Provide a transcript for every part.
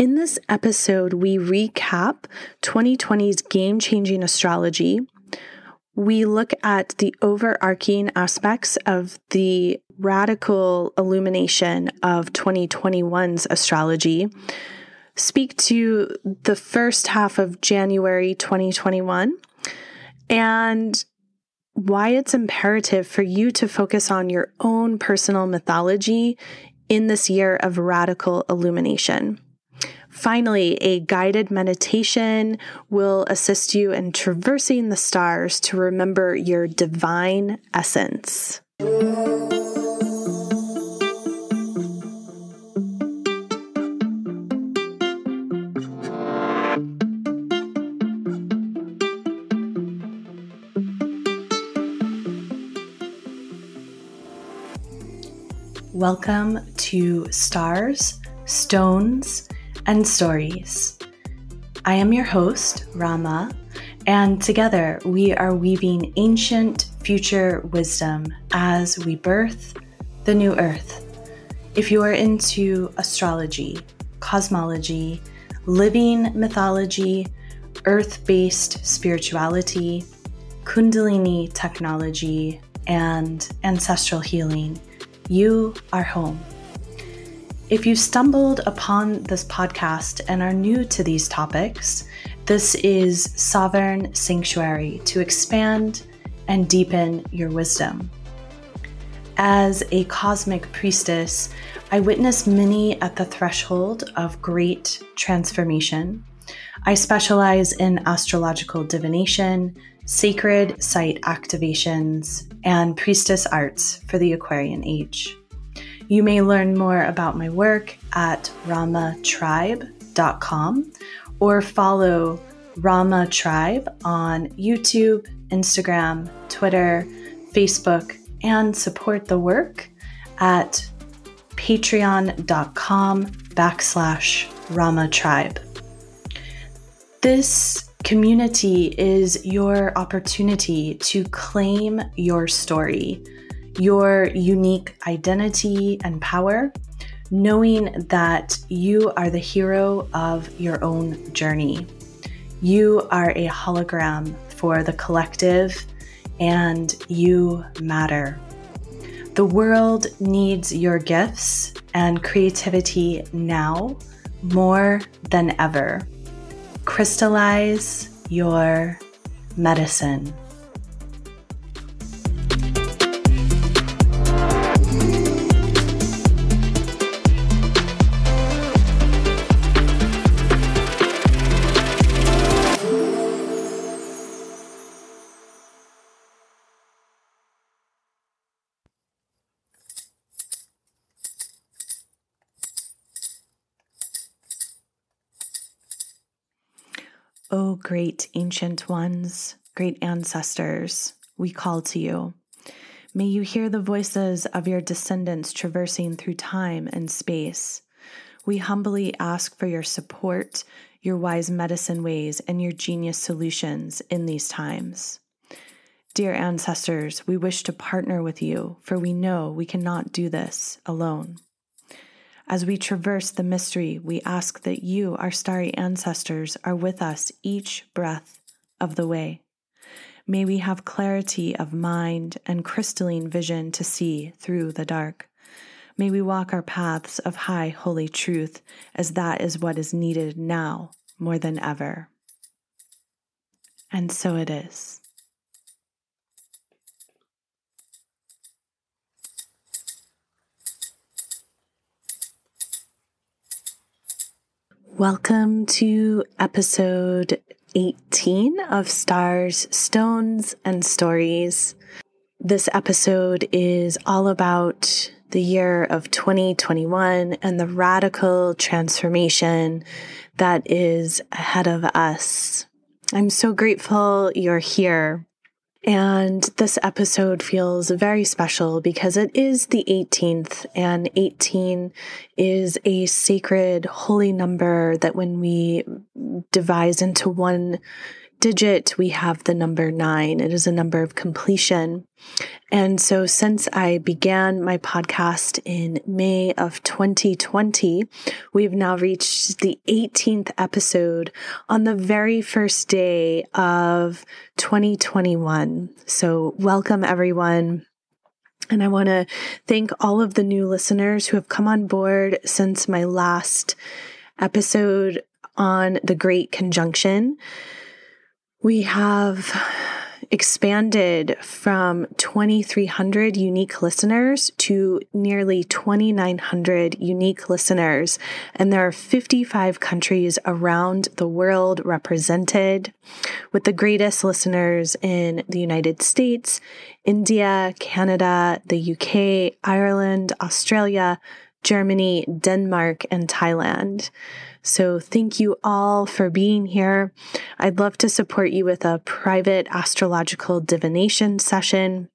In this episode, we recap 2020's game changing astrology. We look at the overarching aspects of the radical illumination of 2021's astrology, speak to the first half of January 2021, and why it's imperative for you to focus on your own personal mythology in this year of radical illumination. Finally, a guided meditation will assist you in traversing the stars to remember your divine essence. Welcome to Stars, Stones, and Stories. I am your host, Rama, and together we are weaving ancient future wisdom as we birth the new earth. If you are into astrology, cosmology, living mythology, earth based spirituality, Kundalini technology, and ancestral healing, you are home. If you stumbled upon this podcast and are new to these topics, this is Sovereign Sanctuary to expand and deepen your wisdom. As a cosmic priestess, I witness many at the threshold of great transformation. I specialize in astrological divination, sacred site activations, and priestess arts for the Aquarian age. You may learn more about my work at ramatribe.com or follow Rama Tribe on YouTube, Instagram, Twitter, Facebook, and support the work at patreon.com backslash Rama Tribe. This Community is your opportunity to claim your story, your unique identity and power, knowing that you are the hero of your own journey. You are a hologram for the collective, and you matter. The world needs your gifts and creativity now more than ever crystallize your medicine. O oh, great ancient ones, great ancestors, we call to you. May you hear the voices of your descendants traversing through time and space. We humbly ask for your support, your wise medicine ways, and your genius solutions in these times. Dear ancestors, we wish to partner with you, for we know we cannot do this alone. As we traverse the mystery, we ask that you, our starry ancestors, are with us each breath of the way. May we have clarity of mind and crystalline vision to see through the dark. May we walk our paths of high holy truth, as that is what is needed now more than ever. And so it is. Welcome to episode 18 of Stars, Stones, and Stories. This episode is all about the year of 2021 and the radical transformation that is ahead of us. I'm so grateful you're here. And this episode feels very special because it is the 18th, and 18 is a sacred, holy number that when we devise into one digit, we have the number nine. It is a number of completion. And so, since I began my podcast in May of 2020, we've now reached the 18th episode on the very first day of 2021. So, welcome everyone. And I want to thank all of the new listeners who have come on board since my last episode on the Great Conjunction. We have expanded from 2,300 unique listeners to nearly 2,900 unique listeners. And there are 55 countries around the world represented, with the greatest listeners in the United States, India, Canada, the UK, Ireland, Australia, Germany, Denmark, and Thailand. So, thank you all for being here. I'd love to support you with a private astrological divination session.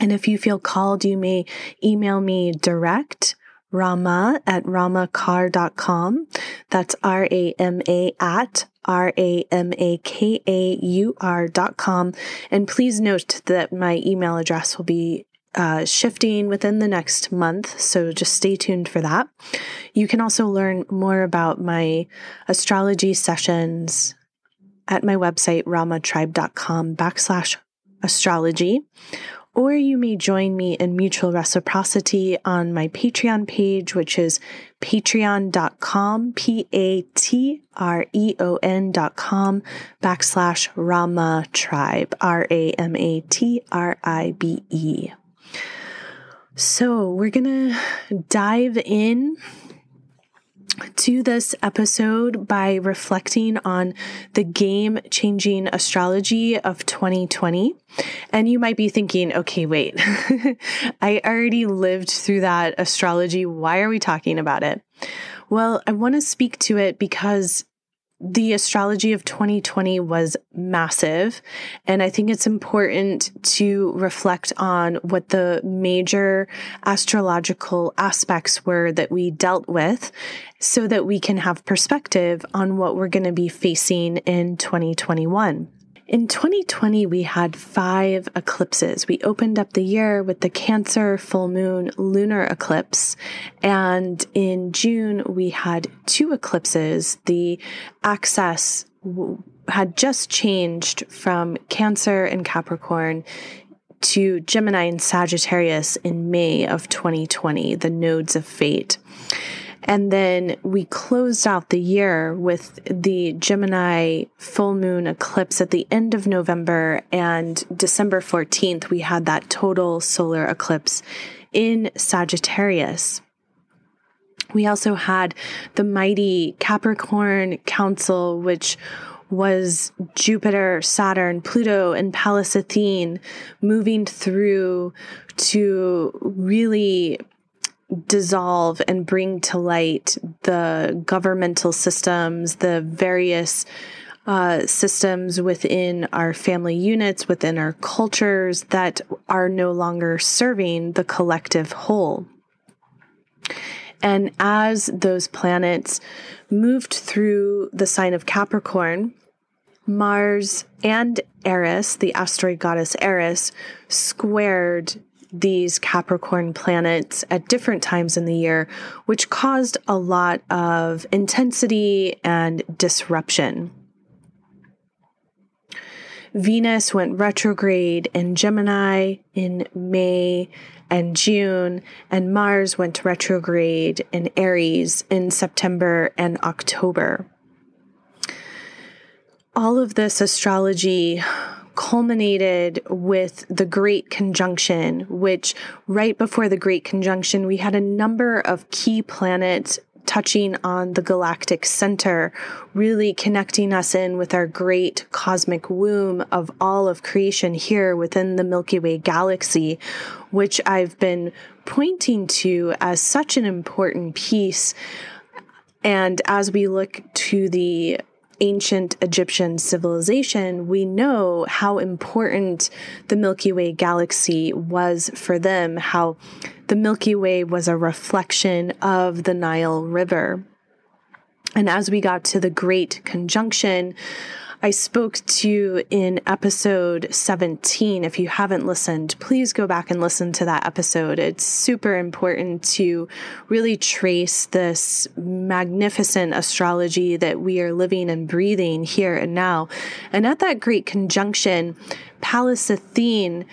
And if you feel called, you may email me direct rama at ramakaur.com. That's R A M A at R A M A K A U R dot com. And please note that my email address will be uh, shifting within the next month, so just stay tuned for that. You can also learn more about my astrology sessions at my website, ramatribe.com backslash astrology, or you may join me in mutual reciprocity on my Patreon page, which is patreon.com, P A T R E O N.com backslash Rama Tribe, R A M A T R I B E. So, we're going to dive in to this episode by reflecting on the game changing astrology of 2020. And you might be thinking, okay, wait, I already lived through that astrology. Why are we talking about it? Well, I want to speak to it because the astrology of 2020 was massive. And I think it's important to reflect on what the major astrological aspects were that we dealt with so that we can have perspective on what we're going to be facing in 2021. In 2020, we had five eclipses. We opened up the year with the Cancer full moon lunar eclipse. And in June, we had two eclipses. The axis had just changed from Cancer and Capricorn to Gemini and Sagittarius in May of 2020, the nodes of fate. And then we closed out the year with the Gemini full moon eclipse at the end of November. And December 14th, we had that total solar eclipse in Sagittarius. We also had the mighty Capricorn Council, which was Jupiter, Saturn, Pluto, and Pallas Athene moving through to really dissolve and bring to light the governmental systems, the various uh, systems within our family units, within our cultures that are no longer serving the collective whole. And as those planets moved through the sign of Capricorn, Mars and Eris, the asteroid goddess Eris, squared these Capricorn planets at different times in the year, which caused a lot of intensity and disruption. Venus went retrograde in Gemini in May and June, and Mars went retrograde in Aries in September and October. All of this astrology culminated with the Great Conjunction, which right before the Great Conjunction, we had a number of key planets touching on the galactic center, really connecting us in with our great cosmic womb of all of creation here within the Milky Way galaxy, which I've been pointing to as such an important piece. And as we look to the ancient Egyptian civilization, we know how important the Milky Way galaxy was for them, how the Milky Way was a reflection of the Nile River. And as we got to the Great Conjunction, I spoke to you in episode 17. If you haven't listened, please go back and listen to that episode. It's super important to really trace this magnificent astrology that we are living and breathing here and now. And at that great conjunction, Pallas Athene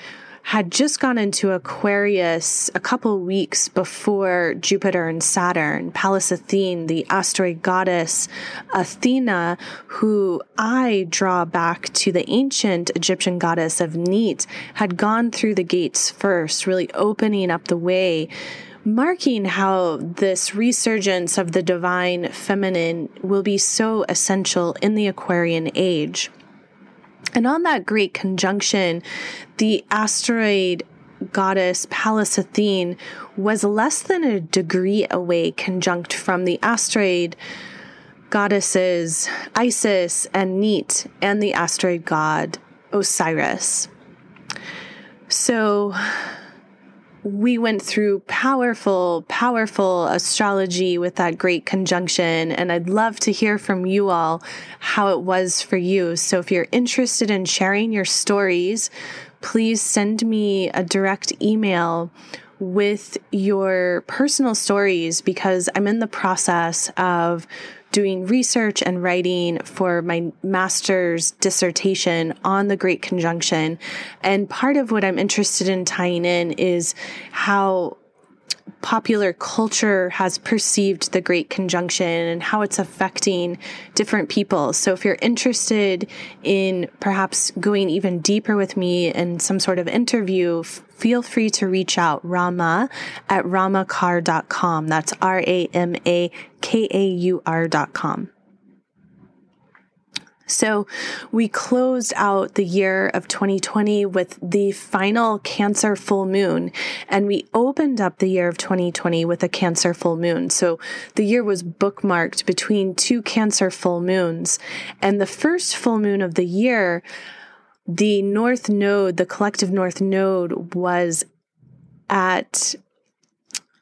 had just gone into Aquarius a couple weeks before Jupiter and Saturn. Pallas Athene, the asteroid goddess Athena, who I draw back to the ancient Egyptian goddess of Neith, had gone through the gates first, really opening up the way marking how this resurgence of the divine feminine will be so essential in the Aquarian age. And on that great conjunction, the asteroid goddess Pallas Athene was less than a degree away, conjunct from the asteroid goddesses Isis and Neith and the asteroid god Osiris. So we went through powerful, powerful astrology with that great conjunction. And I'd love to hear from you all how it was for you. So if you're interested in sharing your stories, please send me a direct email with your personal stories because I'm in the process of doing research and writing for my master's dissertation on the Great Conjunction. And part of what I'm interested in tying in is how popular culture has perceived the Great Conjunction and how it's affecting different people. So, if you're interested in perhaps going even deeper with me in some sort of interview, feel free to reach out, Rama at ramakaur.com. That's R A M A K A U R.com. So we closed out the year of 2020 with the final Cancer full moon, and we opened up the year of 2020 with a Cancer full moon. So the year was bookmarked between two Cancer full moons. And the first full moon of the year, the North Node, the collective North Node, was at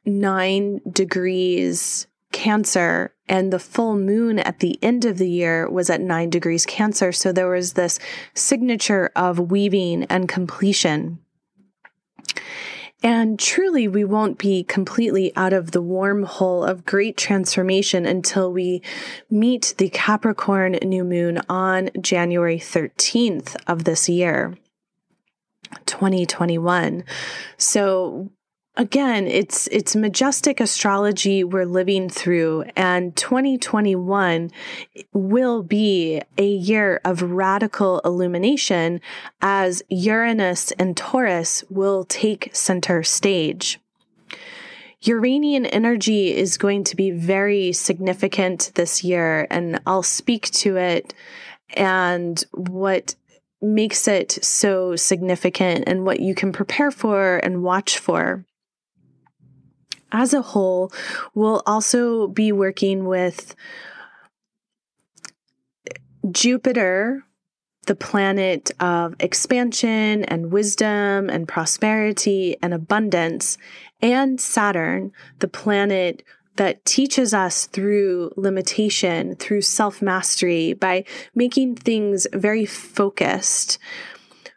nine degrees Cancer, and the full moon at the end of the year was at nine degrees Cancer. So there was this signature of weaving and completion. And truly, we won't be completely out of the wormhole of great transformation until we meet the Capricorn new moon on January 13th of this year. 2021. So again it's it's majestic astrology we're living through and 2021 will be a year of radical illumination as Uranus and Taurus will take center stage. Uranian energy is going to be very significant this year and I'll speak to it and what makes it so significant and what you can prepare for and watch for as a whole, we'll also be working with Jupiter, the planet of expansion and wisdom and prosperity and abundance, and Saturn, the planet that teaches us through limitation, through self mastery, by making things very focused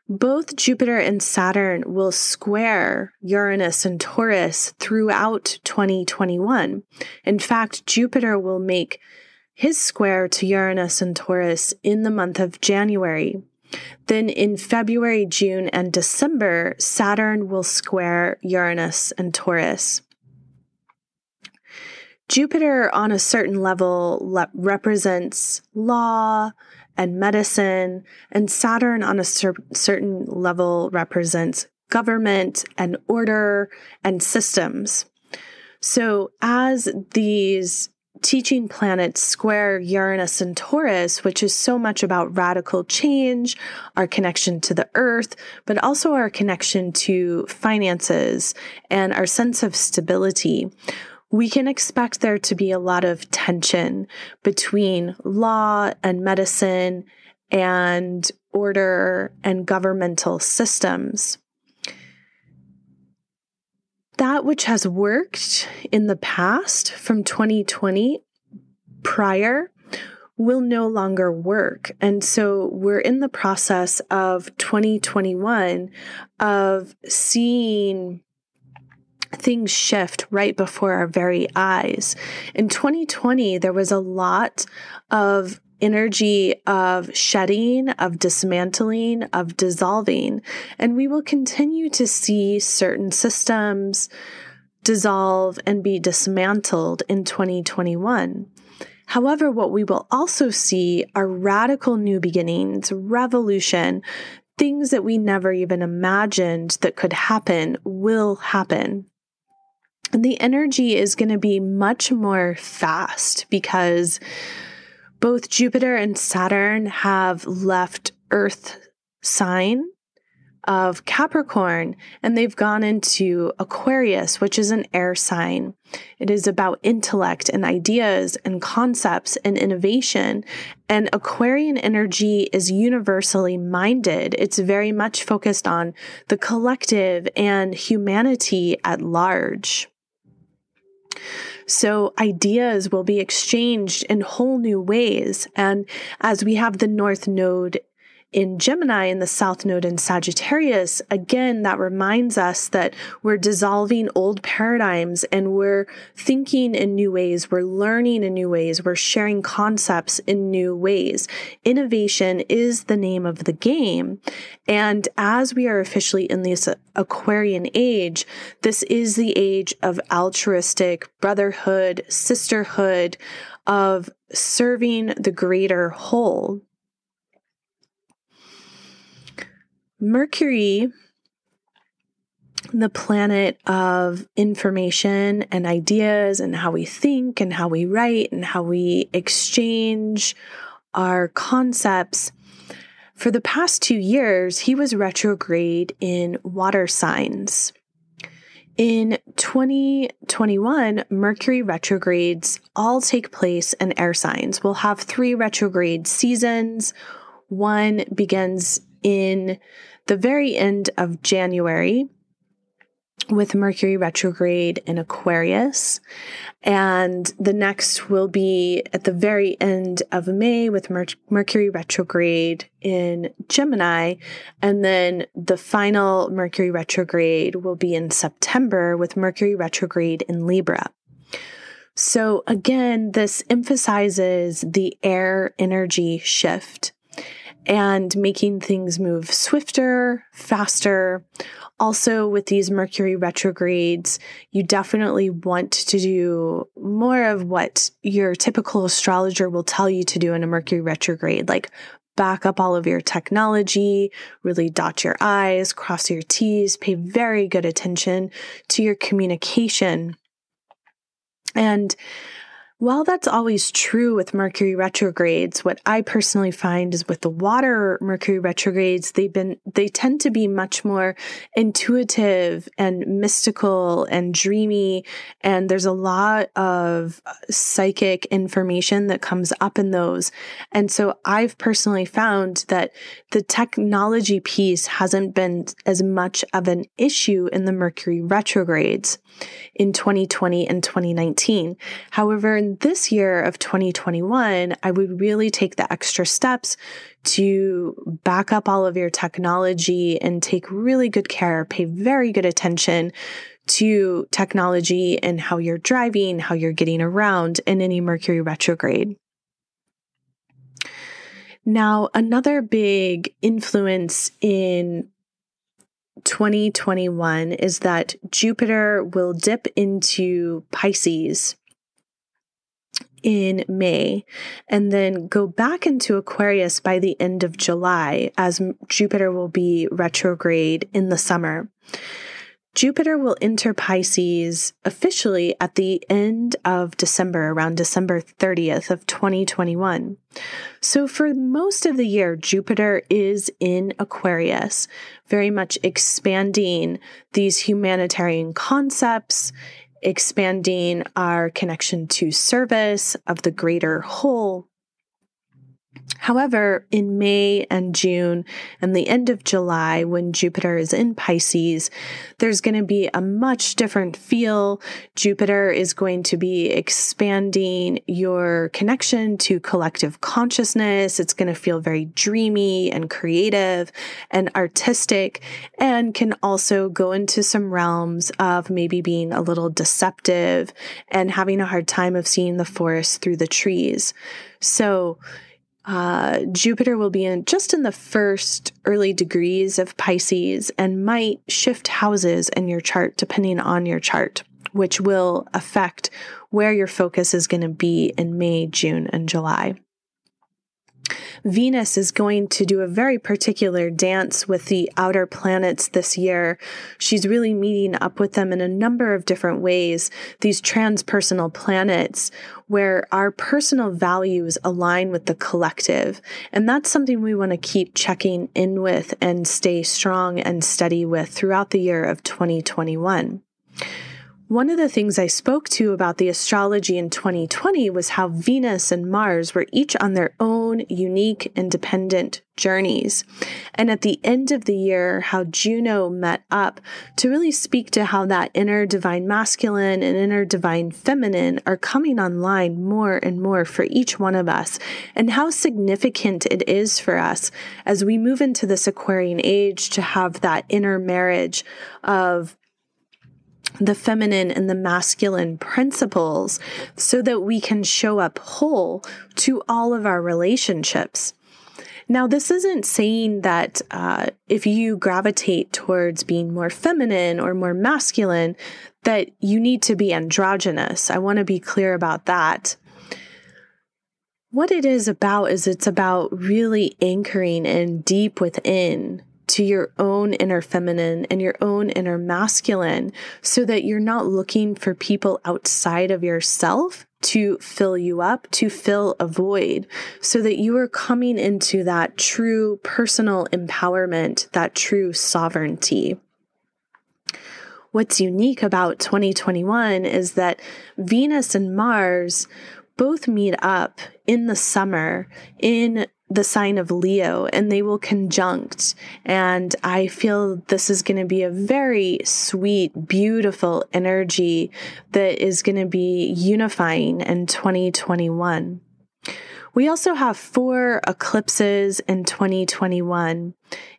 both Jupiter and Saturn will square Uranus and Taurus throughout 2021. In fact, Jupiter will make his square to Uranus and Taurus in the month of January. Then in February, June, and December, Saturn will square Uranus and Taurus. Jupiter, on a certain level, le- represents law and medicine, and Saturn on a cer- certain level represents government and order and systems. So, as these teaching planets square Uranus and Taurus, which is so much about radical change, our connection to the earth, but also our connection to finances and our sense of stability we can expect there to be a lot of tension between law and medicine and order and governmental systems. That which has worked in the past from 2020 prior will no longer work. And so we're in the process of 2021 of seeing things shift right before our very eyes. In 2020, there was a lot of energy of shedding, of dismantling, of dissolving. And we will continue to see certain systems dissolve and be dismantled in 2021. However, what we will also see are radical new beginnings, revolution, things that we never even imagined that could happen will happen. The energy is going to be much more fast because both Jupiter and Saturn have left Earth sign of Capricorn and they've gone into Aquarius, which is an air sign. It is about intellect and ideas and concepts and innovation. And Aquarian energy is universally minded. It's very much focused on the collective and humanity at large. So ideas will be exchanged in whole new ways. And as we have the North Node in Gemini in the South Node in Sagittarius, again, that reminds us that we're dissolving old paradigms and we're thinking in new ways, we're learning in new ways, we're sharing concepts in new ways. Innovation is the name of the game. And as we are officially in this Aquarian age, this is the age of altruistic brotherhood, sisterhood, of serving the greater whole. Mercury, the planet of information and ideas, and how we think, and how we write, and how we exchange our concepts. For the past two years, he was retrograde in water signs. In 2021, Mercury retrogrades all take place in air signs. We'll have three retrograde seasons. One begins in the very end of January with Mercury retrograde in Aquarius. And the next will be at the very end of May with Mer- Mercury retrograde in Gemini. And then the final Mercury retrograde will be in September with Mercury retrograde in Libra. So again, this emphasizes the air energy shift and making things move swifter, faster. Also, with these Mercury retrogrades, you definitely want to do more of what your typical astrologer will tell you to do in a Mercury retrograde, like back up all of your technology, really dot your I's, cross your T's, pay very good attention to your communication. And while that's always true with Mercury retrogrades, what I personally find is with the water Mercury retrogrades, they've been they tend to be much more intuitive and mystical and dreamy and there's a lot of psychic information that comes up in those. And so I've personally found that the technology piece hasn't been as much of an issue in the Mercury retrogrades in 2020 and 2019. However, in this year of 2021, I would really take the extra steps to back up all of your technology and take really good care, pay very good attention to technology and how you're driving, how you're getting around in any Mercury retrograde. Now, another big influence in 2021 is that Jupiter will dip into Pisces in May and then go back into Aquarius by the end of July as Jupiter will be retrograde in the summer. Jupiter will enter Pisces officially at the end of December, around December 30th of 2021. So for most of the year, Jupiter is in Aquarius, very much expanding these humanitarian concepts, expanding our connection to service of the greater whole. However, in May and June and the end of July, when Jupiter is in Pisces, there's going to be a much different feel. Jupiter is going to be expanding your connection to collective consciousness. It's going to feel very dreamy and creative and artistic, and can also go into some realms of maybe being a little deceptive and having a hard time of seeing the forest through the trees. So, uh, Jupiter will be in just in the first early degrees of Pisces and might shift houses in your chart depending on your chart, which will affect where your focus is going to be in May, June, and July. Venus is going to do a very particular dance with the outer planets this year. She's really meeting up with them in a number of different ways, these transpersonal planets, where our personal values align with the collective. And that's something we want to keep checking in with and stay strong and steady with throughout the year of 2021. One of the things I spoke to about the astrology in 2020 was how Venus and Mars were each on their own unique, independent journeys. And at the end of the year, how Juno met up to really speak to how that inner divine masculine and inner divine feminine are coming online more and more for each one of us, and how significant it is for us as we move into this Aquarian age to have that inner marriage of the feminine and the masculine principles so that we can show up whole to all of our relationships. Now, this isn't saying that uh, if you gravitate towards being more feminine or more masculine, that you need to be androgynous. I want to be clear about that. What it is about is it's about really anchoring in deep within to your own inner feminine and your own inner masculine so that you're not looking for people outside of yourself to fill you up, to fill a void, so that you are coming into that true personal empowerment, that true sovereignty. What's unique about 2021 is that Venus and Mars both meet up in the summer in the sign of Leo and they will conjunct. And I feel this is going to be a very sweet, beautiful energy that is going to be unifying in 2021. We also have four eclipses in 2021.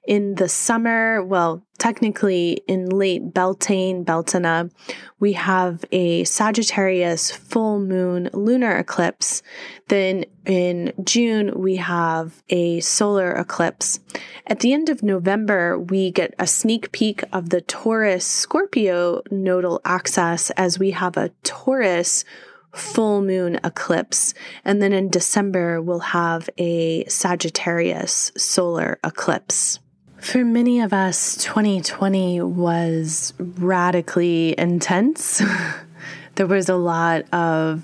In the summer, well, technically in late Beltane, Beltana, we have a Sagittarius full moon lunar eclipse. Then in June, we have a solar eclipse. At the end of November, we get a sneak peek of the Taurus Scorpio nodal axis as we have a Taurus full moon eclipse. And then in December, we'll have a Sagittarius solar eclipse. For many of us, 2020 was radically intense. there was a lot of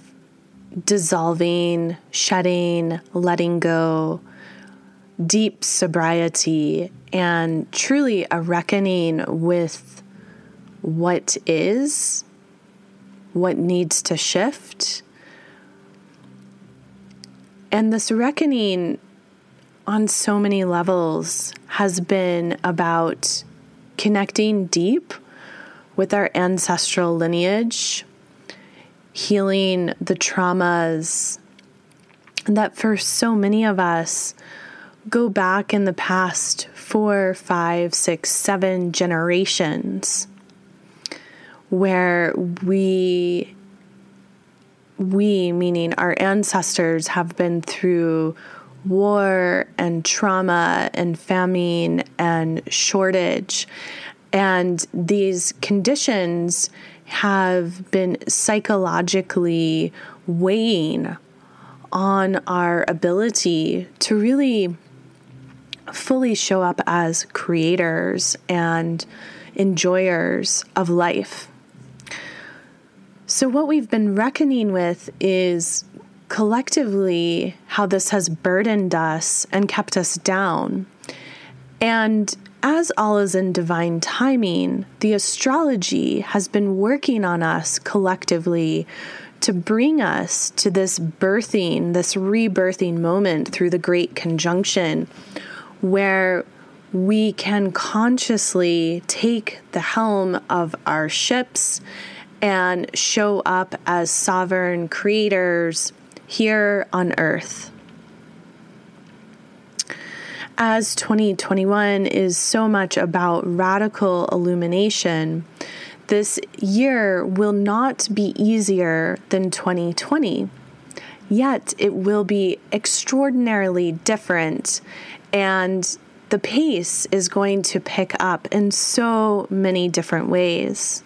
dissolving, shedding, letting go, deep sobriety, and truly a reckoning with what is what needs to shift. And this reckoning on so many levels has been about connecting deep with our ancestral lineage, healing the traumas that for so many of us go back in the past four, five, six, seven generations where we we meaning our ancestors have been through war and trauma and famine and shortage. And these conditions have been psychologically weighing on our ability to really fully show up as creators and enjoyers of life. So, what we've been reckoning with is collectively how this has burdened us and kept us down. And as all is in divine timing, the astrology has been working on us collectively to bring us to this birthing, this rebirthing moment through the Great Conjunction, where we can consciously take the helm of our ships and show up as sovereign creators here on Earth. As 2021 is so much about radical illumination, this year will not be easier than 2020. Yet it will be extraordinarily different, and the pace is going to pick up in so many different ways.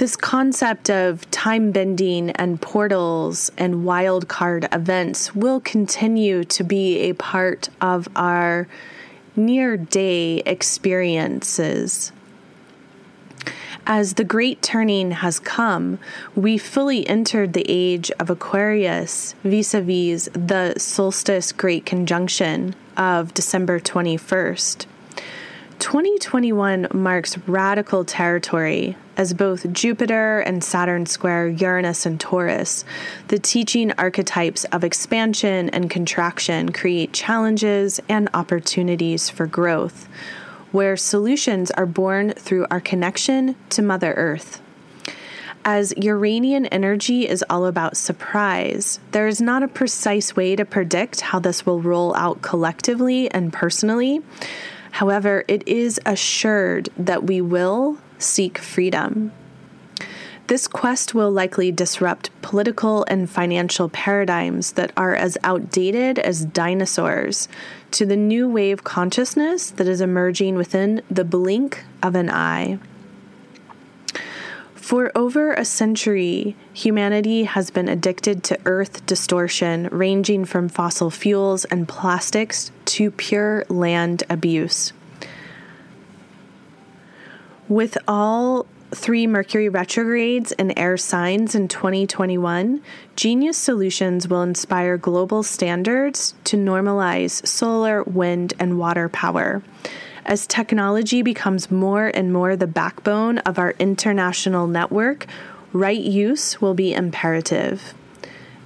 This concept of time bending and portals and wildcard events will continue to be a part of our near day experiences. As the great turning has come, we fully entered the age of Aquarius vis a vis the solstice great conjunction of December 21st. 2021 marks radical territory as both Jupiter and Saturn square Uranus and Taurus. The teaching archetypes of expansion and contraction create challenges and opportunities for growth, where solutions are born through our connection to Mother Earth. As Uranian energy is all about surprise, there is not a precise way to predict how this will roll out collectively and personally. However, it is assured that we will seek freedom. This quest will likely disrupt political and financial paradigms that are as outdated as dinosaurs to the new wave consciousness that is emerging within the blink of an eye. For over a century, humanity has been addicted to earth distortion, ranging from fossil fuels and plastics to pure land abuse. With all three Mercury retrogrades and air signs in 2021, Genius Solutions will inspire global standards to normalize solar, wind, and water power. As technology becomes more and more the backbone of our international network, right use will be imperative.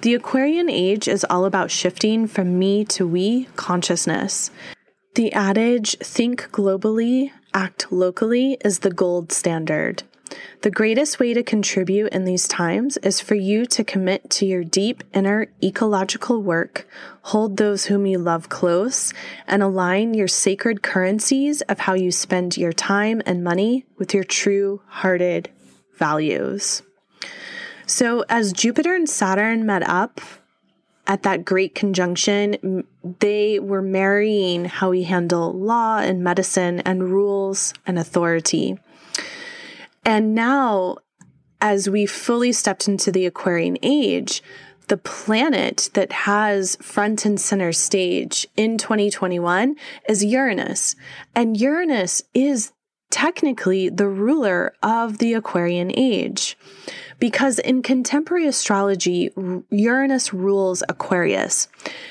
The Aquarian age is all about shifting from me to we consciousness. The adage, think globally, act locally, is the gold standard. The greatest way to contribute in these times is for you to commit to your deep inner ecological work, hold those whom you love close, and align your sacred currencies of how you spend your time and money with your true hearted values. So, as Jupiter and Saturn met up at that great conjunction, they were marrying how we handle law and medicine and rules and authority. And now, as we fully stepped into the Aquarian age, the planet that has front and center stage in 2021 is Uranus. And Uranus is technically the ruler of the Aquarian age. Because in contemporary astrology, Uranus rules Aquarius.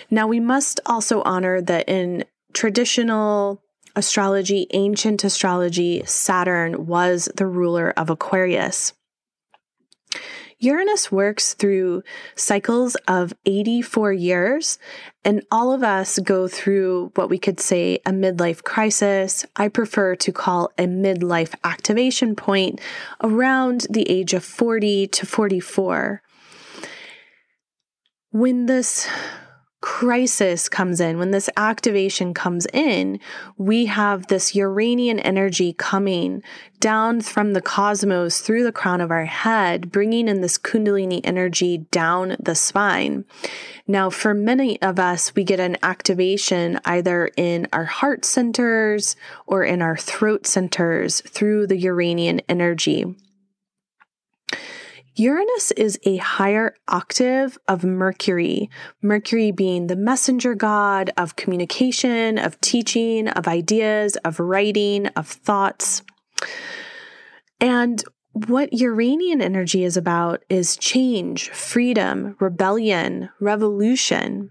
Now, we must also honor that in traditional astrology, ancient astrology, Saturn was the ruler of Aquarius. Uranus works through cycles of 84 years, and all of us go through what we could say a midlife crisis. I prefer to call a midlife activation point around the age of 40 to 44. When this crisis comes in, when this activation comes in, we have this Uranian energy coming down from the cosmos through the crown of our head, bringing in this Kundalini energy down the spine. Now, for many of us, we get an activation either in our heart centers or in our throat centers through the Uranian energy. Uranus is a higher octave of Mercury, Mercury being the messenger god of communication, of teaching, of ideas, of writing, of thoughts. And what Uranian energy is about is change, freedom, rebellion, revolution.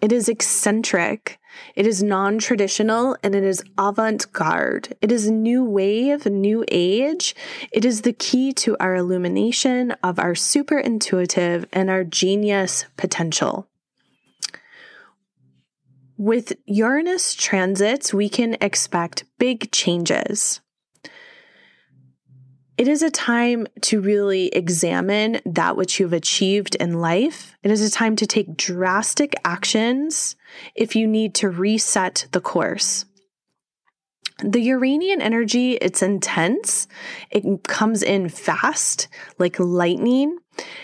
It is eccentric. It is non traditional and it is avant garde. It is new wave, new age. It is the key to our illumination of our super intuitive and our genius potential. With Uranus transits, we can expect big changes it is a time to really examine that which you've achieved in life. It is a time to take drastic actions if you need to reset the course. The Uranian energy, it's intense. It comes in fast, like lightning.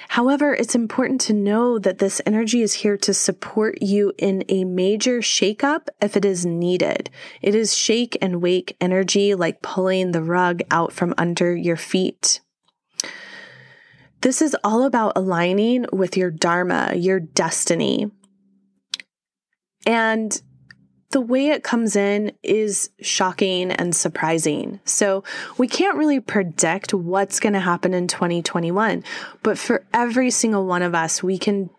However, it's important to know that this energy is here to support you in a major shakeup if it is needed. It is shake and wake energy, like pulling the rug out from under your feet. This is all about aligning with your Dharma, your destiny. And the way it comes in is shocking and surprising. So we can't really predict what's going to happen in 2021, but for every single one of us, we can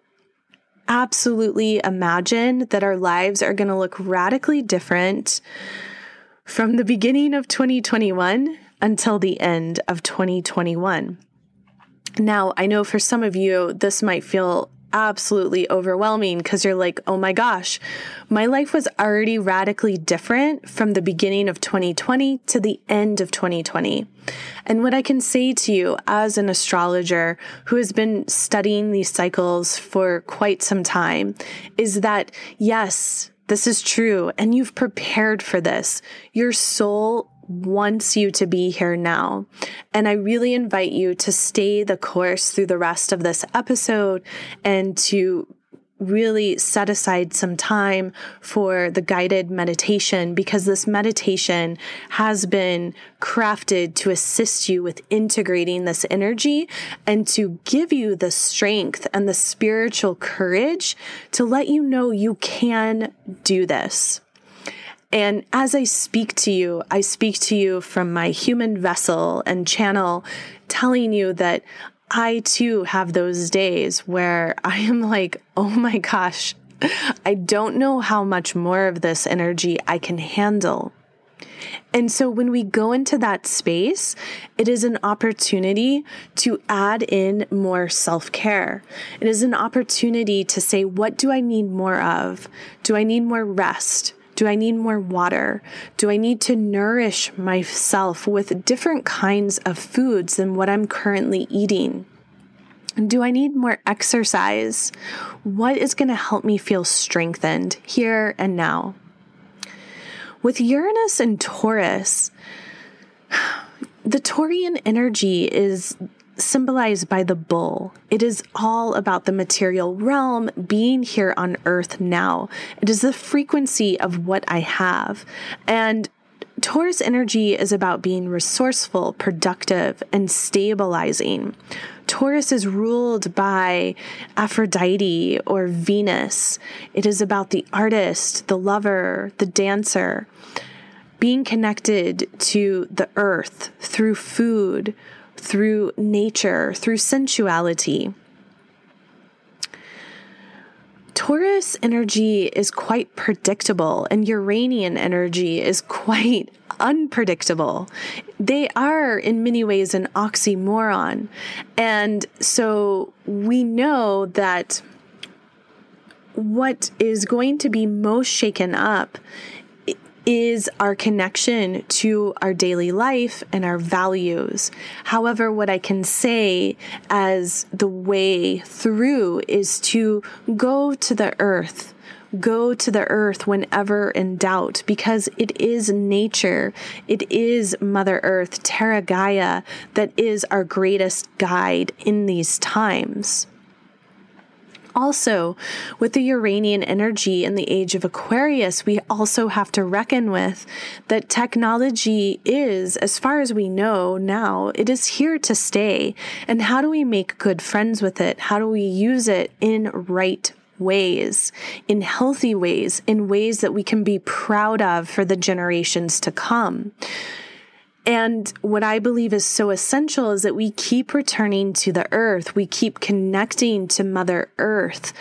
absolutely imagine that our lives are going to look radically different from the beginning of 2021 until the end of 2021. Now, I know for some of you, this might feel absolutely overwhelming because you're like, oh my gosh, my life was already radically different from the beginning of 2020 to the end of 2020. And what I can say to you as an astrologer who has been studying these cycles for quite some time is that yes, this is true, and you've prepared for this. Your soul wants you to be here now. And I really invite you to stay the course through the rest of this episode and to really set aside some time for the guided meditation because this meditation has been crafted to assist you with integrating this energy and to give you the strength and the spiritual courage to let you know you can do this. And as I speak to you, I speak to you from my human vessel and channel, telling you that I too have those days where I am like, oh my gosh, I don't know how much more of this energy I can handle. And so when we go into that space, it is an opportunity to add in more self care. It is an opportunity to say, what do I need more of? Do I need more rest? Do I need more water? Do I need to nourish myself with different kinds of foods than what I'm currently eating? Do I need more exercise? What is going to help me feel strengthened here and now? With Uranus and Taurus, the Taurian energy is symbolized by the bull. It is all about the material realm being here on earth now. It is the frequency of what I have. And Taurus energy is about being resourceful, productive, and stabilizing. Taurus is ruled by Aphrodite or Venus. It is about the artist, the lover, the dancer, being connected to the earth through food, through nature, through sensuality. Taurus energy is quite predictable, and Uranian energy is quite unpredictable. They are, in many ways, an oxymoron. And so we know that what is going to be most shaken up is our connection to our daily life and our values. However, what I can say as the way through is to go to the earth. Go to the earth whenever in doubt because it is nature. It is Mother Earth, Terra Gaia, that is our greatest guide in these times. Also, with the Uranian energy in the age of Aquarius, we also have to reckon with that technology is, as far as we know now, it is here to stay. And how do we make good friends with it? How do we use it in right ways, in healthy ways, in ways that we can be proud of for the generations to come? And what I believe is so essential is that we keep returning to the earth, we keep connecting to Mother Earth.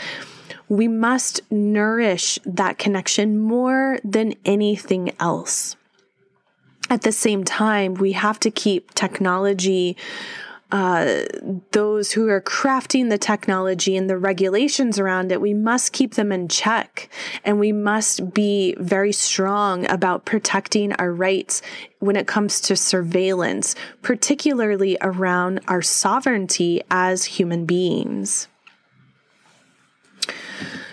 We must nourish that connection more than anything else. At the same time, we have to keep technology uh, those who are crafting the technology and the regulations around it, we must keep them in check. And we must be very strong about protecting our rights when it comes to surveillance, particularly around our sovereignty as human beings.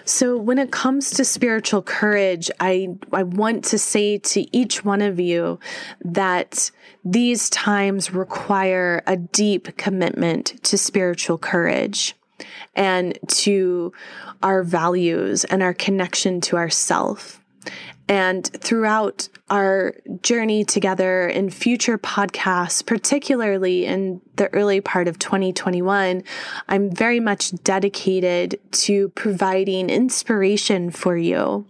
So, when it comes to spiritual courage, I, I want to say to each one of you that these times require a deep commitment to spiritual courage and to our values and our connection to ourself. And throughout our journey together in future podcasts, particularly in the early part of 2021, I'm very much dedicated to providing inspiration for you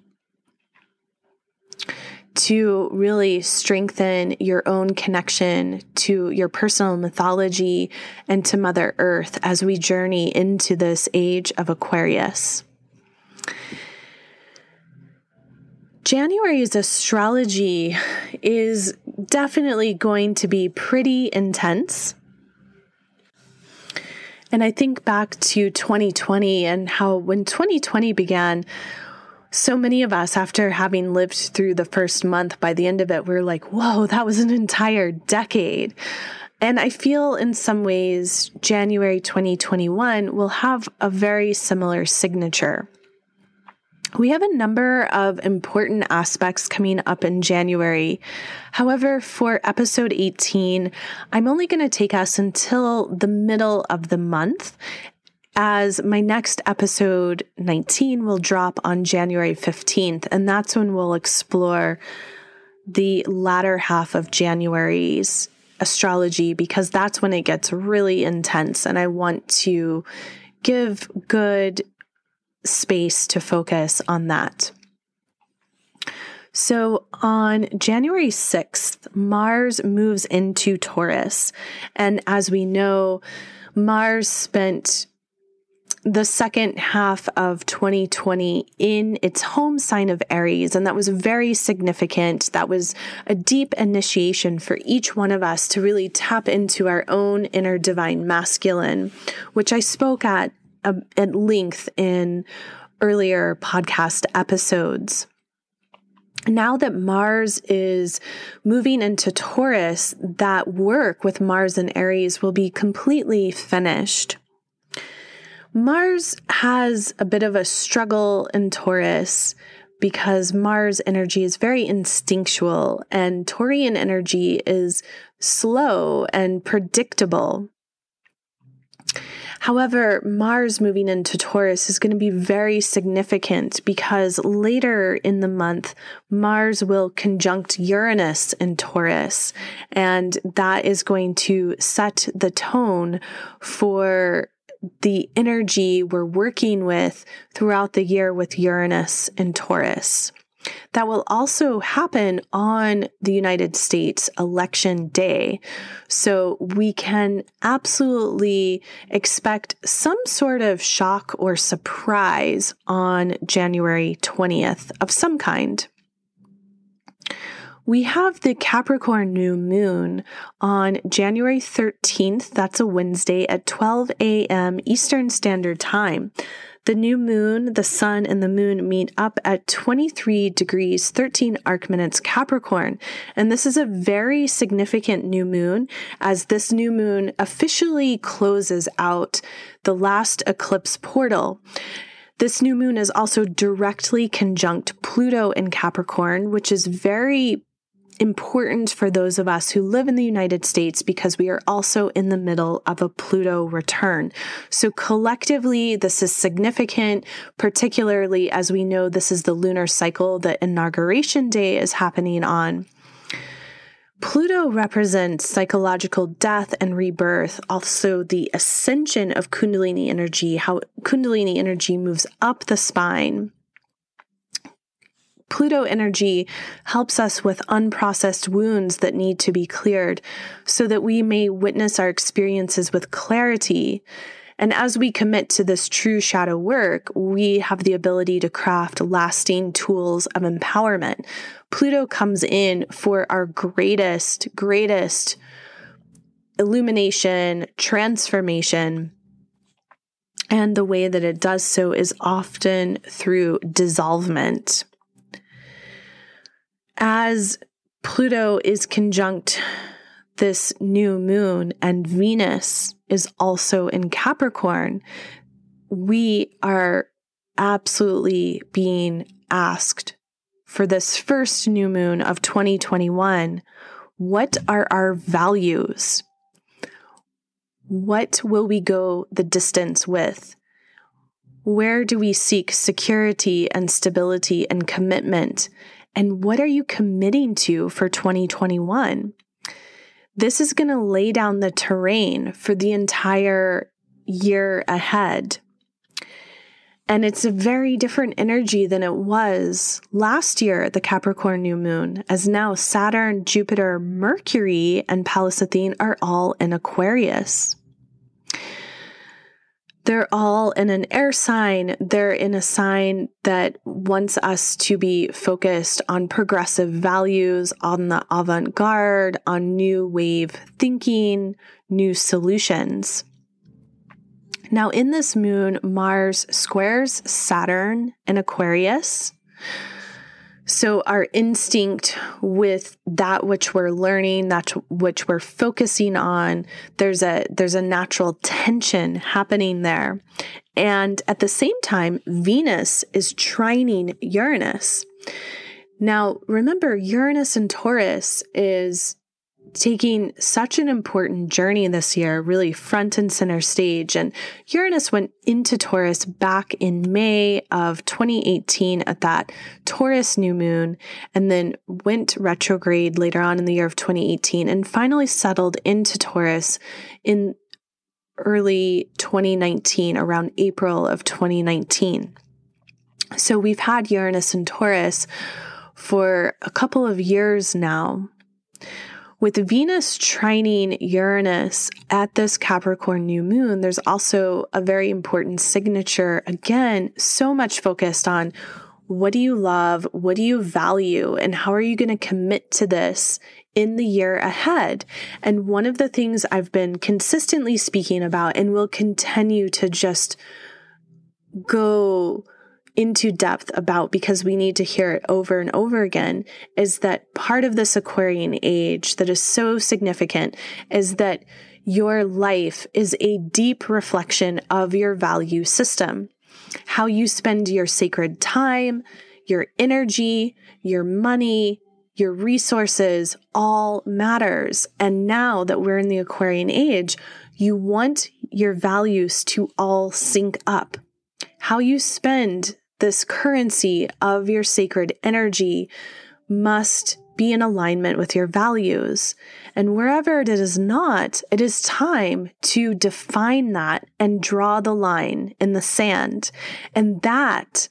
to really strengthen your own connection to your personal mythology and to Mother Earth as we journey into this age of Aquarius. January's astrology is definitely going to be pretty intense. And I think back to 2020 and how when 2020 began, so many of us, after having lived through the first month, by the end of it, we're like, whoa, that was an entire decade. And I feel in some ways, January 2021 will have a very similar signature. We have a number of important aspects coming up in January. However, for episode 18, I'm only going to take us until the middle of the month, as my next episode 19 will drop on January 15th, and that's when we'll explore the latter half of January's astrology because that's when it gets really intense, and I want to give good space to focus on that. So on January 6th, Mars moves into Taurus. And as we know, Mars spent the second half of 2020 in its home sign of Aries. And that was very significant. That was a deep initiation for each one of us to really tap into our own inner divine masculine, which I spoke at at length in earlier podcast episodes. Now that Mars is moving into Taurus, that work with Mars and Aries will be completely finished. Mars has a bit of a struggle in Taurus because Mars energy is very instinctual and Taurian energy is slow and predictable. However, Mars moving into Taurus is going to be very significant because later in the month, Mars will conjunct Uranus in Taurus, and that is going to set the tone for the energy we're working with throughout the year with Uranus and Taurus. That will also happen on the United States election day. So we can absolutely expect some sort of shock or surprise on January 20th of some kind. We have the Capricorn new moon on January 13th. That's a Wednesday at 12 a.m. Eastern Standard Time. The new moon, the sun, and the moon meet up at 23 degrees 13 arc minutes Capricorn. And this is a very significant new moon as this new moon officially closes out the last eclipse portal. This new moon is also directly conjunct Pluto in Capricorn, which is very important for those of us who live in the United States because we are also in the middle of a Pluto return. So collectively, this is significant, particularly as we know this is the lunar cycle that inauguration day is happening on. Pluto represents psychological death and rebirth, also the ascension of Kundalini energy, how Kundalini energy moves up the spine Pluto energy helps us with unprocessed wounds that need to be cleared so that we may witness our experiences with clarity And as we commit to this true shadow work, we have the ability to craft lasting tools of empowerment. Pluto comes in for our greatest, greatest illumination, transformation. And the way that it does so is often through dissolvement. As Pluto is conjunct this new moon and Venus is also in Capricorn, we are absolutely being asked for this first new moon of 2021 what are our values? What will we go the distance with? Where do we seek security and stability and commitment? And what are you committing to for 2021? This is going to lay down the terrain for the entire year ahead. And it's a very different energy than it was last year at the Capricorn new moon, as now Saturn, Jupiter, Mercury, and Pallas Athene are all in Aquarius. They're all in an air sign. They're in a sign that wants us to be focused on progressive values, on the avant garde, on new wave thinking, new solutions. Now, in this moon, Mars squares Saturn in Aquarius. So, our instinct with that which we're learning, that which we're focusing on, there's a there's a natural tension happening there. And at the same time, Venus is trining Uranus. Now, remember, Uranus and Taurus is taking such an important journey this year, really front and center stage. And Uranus went into Taurus back in May of 2018 at that Taurus new moon, and then went retrograde later on in the year of 2018, and finally settled into Taurus in early 2019, around April of 2019. So we've had Uranus and Taurus for a couple of years now. With Venus trining Uranus at this Capricorn new moon, there's also a very important signature. Again, so much focused on what do you love? What do you value? And how are you going to commit to this in the year ahead? And one of the things I've been consistently speaking about and will continue to just go into depth about because we need to hear it over and over again is that part of this Aquarian age that is so significant is that your life is a deep reflection of your value system. How you spend your sacred time, your energy, your money, your resources all matters. And now that we're in the Aquarian age, you want your values to all sync up. How you spend this currency of your sacred energy must be in alignment with your values. And wherever it is not, it is time to define that and draw the line in the sand. And that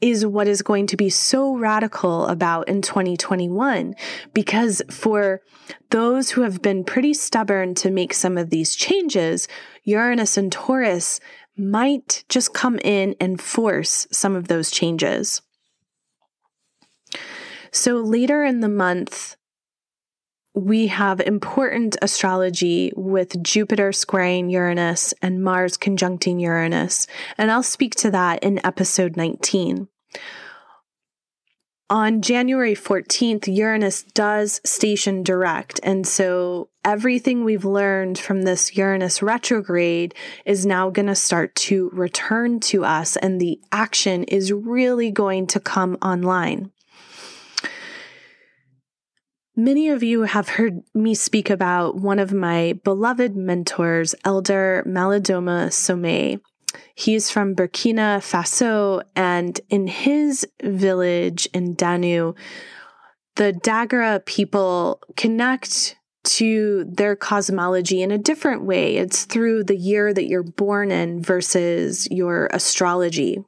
is what is going to be so radical about in 2021. Because for those who have been pretty stubborn to make some of these changes, Uranus and Taurus might just come in and force some of those changes. So later in the month, we have important astrology with Jupiter squaring Uranus and Mars conjuncting Uranus. And I'll speak to that in episode 19. On January 14th, Uranus does station direct. And so everything we've learned from this Uranus retrograde is now going to start to return to us, and the action is really going to come online. Many of you have heard me speak about one of my beloved mentors, Elder Malidoma Somé. He's from Burkina Faso, and in his village in Dano, the Dagara people connect to their cosmology in a different way. It's through the year that you're born in versus your astrology.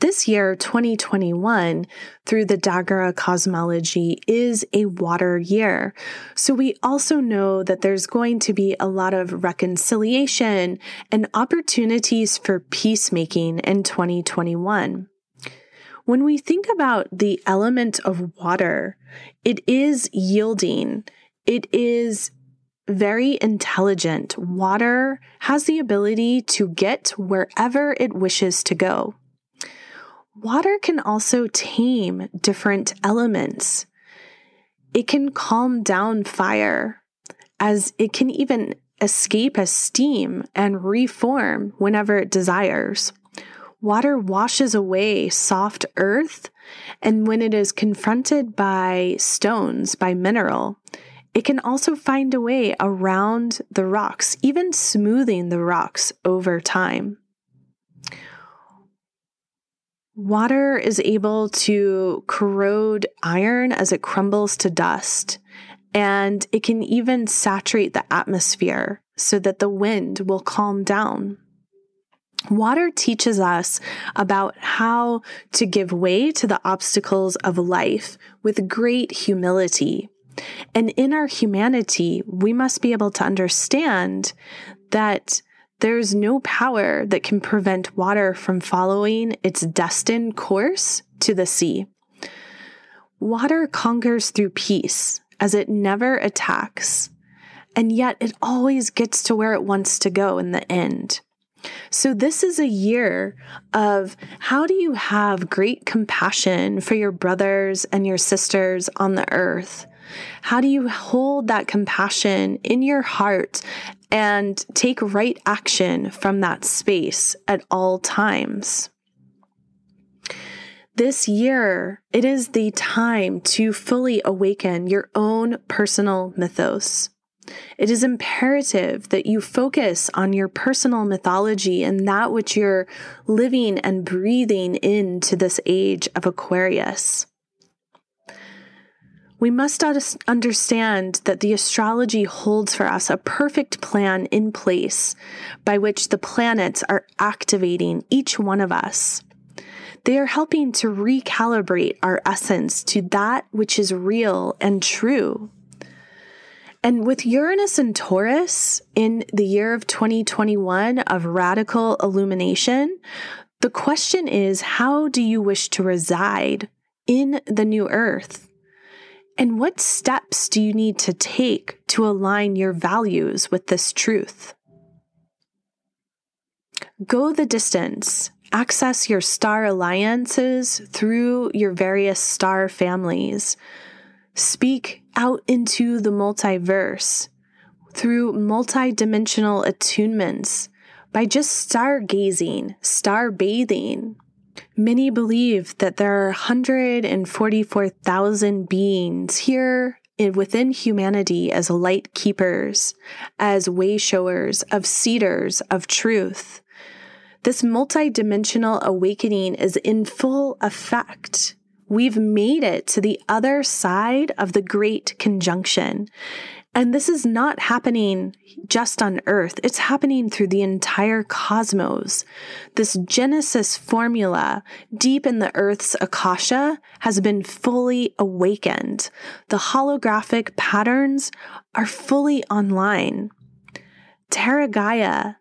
This year, 2021, through the Dagara cosmology, is a water year. So we also know that there's going to be a lot of reconciliation and opportunities for peacemaking in 2021. When we think about the element of water, it is yielding, it is very intelligent. Water has the ability to get wherever it wishes to go. Water can also tame different elements. It can calm down fire, as it can even escape as steam and reform whenever it desires. Water washes away soft earth, and when it is confronted by stones, by mineral, it can also find a way around the rocks, even smoothing the rocks over time. Water is able to corrode iron as it crumbles to dust, and it can even saturate the atmosphere so that the wind will calm down. Water teaches us about how to give way to the obstacles of life with great humility. And in our humanity, we must be able to understand that there's no power that can prevent water from following its destined course to the sea. Water conquers through peace as it never attacks, and yet it always gets to where it wants to go in the end. So, this is a year of how do you have great compassion for your brothers and your sisters on the earth? How do you hold that compassion in your heart and take right action from that space at all times. This year, it is the time to fully awaken your own personal mythos. It is imperative that you focus on your personal mythology and that which you're living and breathing into this age of Aquarius. We must understand that the astrology holds for us a perfect plan in place by which the planets are activating each one of us. They are helping to recalibrate our essence to that which is real and true. And with Uranus and Taurus in the year of 2021 of radical illumination, the question is how do you wish to reside in the new earth? And what steps do you need to take to align your values with this truth? Go the distance. Access your star alliances through your various star families. Speak out into the multiverse through multidimensional attunements by just stargazing, star bathing, Many believe that there are 144,000 beings here within humanity as light keepers, as way showers of seeders of truth. This multidimensional awakening is in full effect. We've made it to the other side of the great conjunction. And this is not happening just on Earth, it's happening through the entire cosmos. This Genesis formula deep in the Earth's Akasha has been fully awakened. The holographic patterns are fully online. Terra Gaia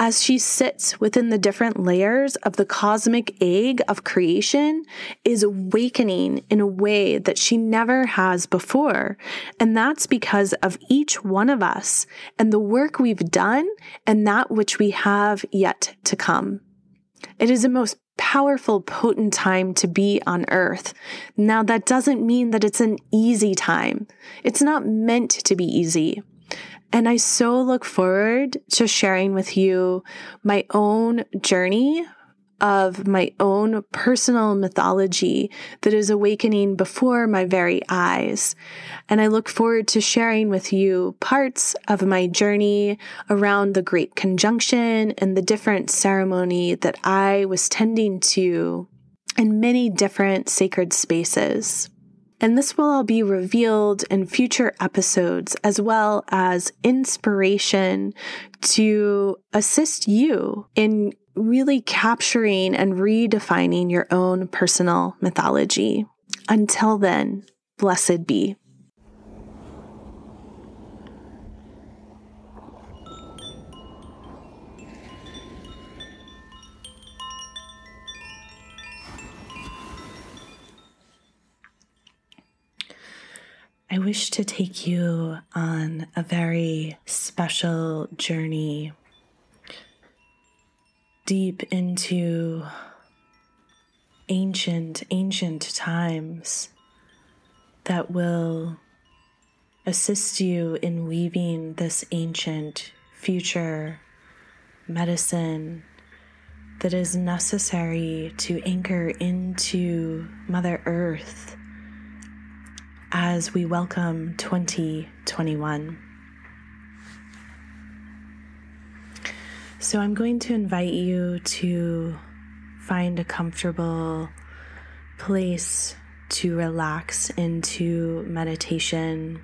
as she sits within the different layers of the cosmic egg of creation, is awakening in a way that she never has before. And that's because of each one of us and the work we've done and that which we have yet to come. It is a most powerful, potent time to be on earth. Now, that doesn't mean that it's an easy time. It's not meant to be easy. And I so look forward to sharing with you my own journey of my own personal mythology that is awakening before my very eyes. And I look forward to sharing with you parts of my journey around the Great Conjunction and the different ceremony that I was tending to in many different sacred spaces and this will all be revealed in future episodes as well as inspiration to assist you in really capturing and redefining your own personal mythology. Until then, blessed be. I wish to take you on a very special journey deep into ancient, ancient times that will assist you in weaving this ancient future medicine that is necessary to anchor into Mother Earth as we welcome 2021. So, I'm going to invite you to find a comfortable place to relax into meditation,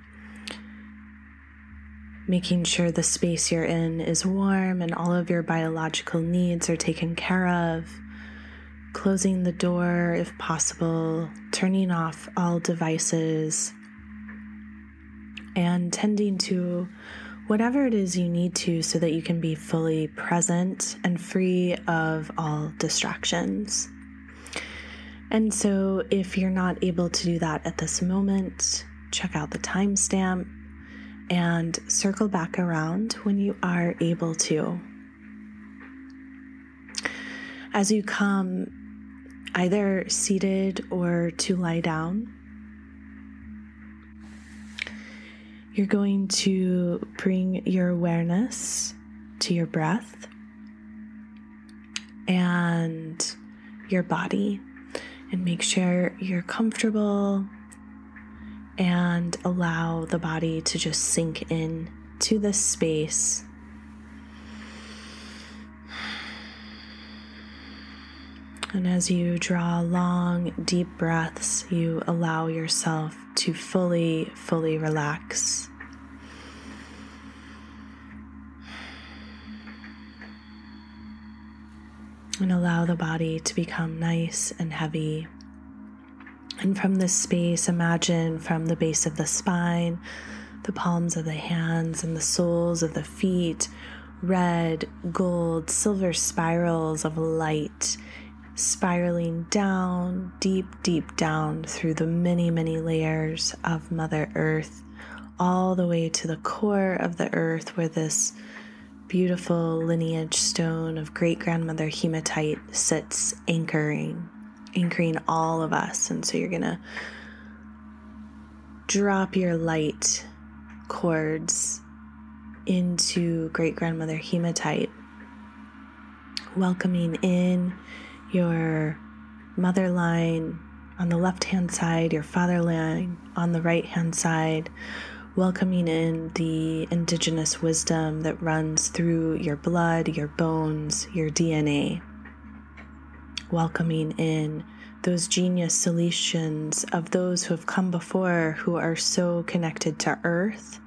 making sure the space you're in is warm and all of your biological needs are taken care of closing the door if possible, turning off all devices, and tending to whatever it is you need to so that you can be fully present and free of all distractions. And so, if you're not able to do that at this moment, check out the timestamp and circle back around when you are able to. As you come either seated or to lie down. You're going to bring your awareness to your breath and your body and make sure you're comfortable and allow the body to just sink in to this space And as you draw long, deep breaths, you allow yourself to fully, fully relax. And allow the body to become nice and heavy. And from this space, imagine from the base of the spine, the palms of the hands, and the soles of the feet, red, gold, silver spirals of light spiraling down, deep, deep down through the many, many layers of Mother Earth, all the way to the core of the earth where this beautiful lineage stone of great grandmother hematite sits anchoring, anchoring all of us. And so you're going to drop your light cords into great grandmother hematite, welcoming in your mother line on the left hand side, your father line on the right hand side, welcoming in the indigenous wisdom that runs through your blood, your bones, your DNA. Welcoming in those genius solutions of those who have come before who are so connected to earth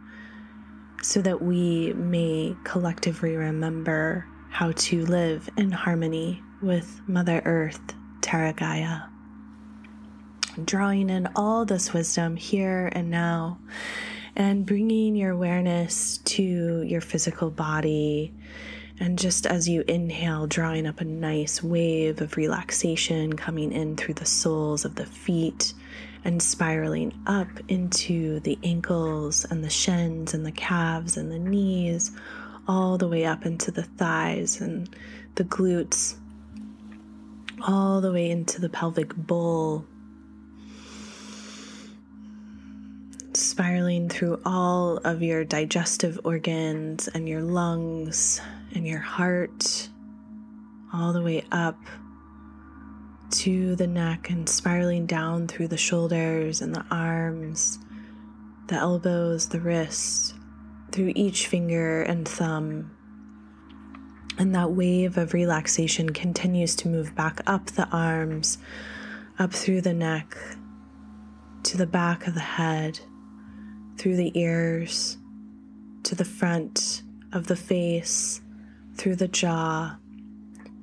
so that we may collectively remember how to live in harmony with Mother Earth, Terra Gaia. Drawing in all this wisdom here and now, and bringing your awareness to your physical body. And just as you inhale, drawing up a nice wave of relaxation coming in through the soles of the feet and spiraling up into the ankles and the shins and the calves and the knees, all the way up into the thighs and the glutes all the way into the pelvic bowl, spiraling through all of your digestive organs and your lungs and your heart, all the way up to the neck and spiraling down through the shoulders and the arms, the elbows, the wrists, through each finger and thumb and that wave of relaxation continues to move back up the arms, up through the neck, to the back of the head, through the ears, to the front of the face, through the jaw,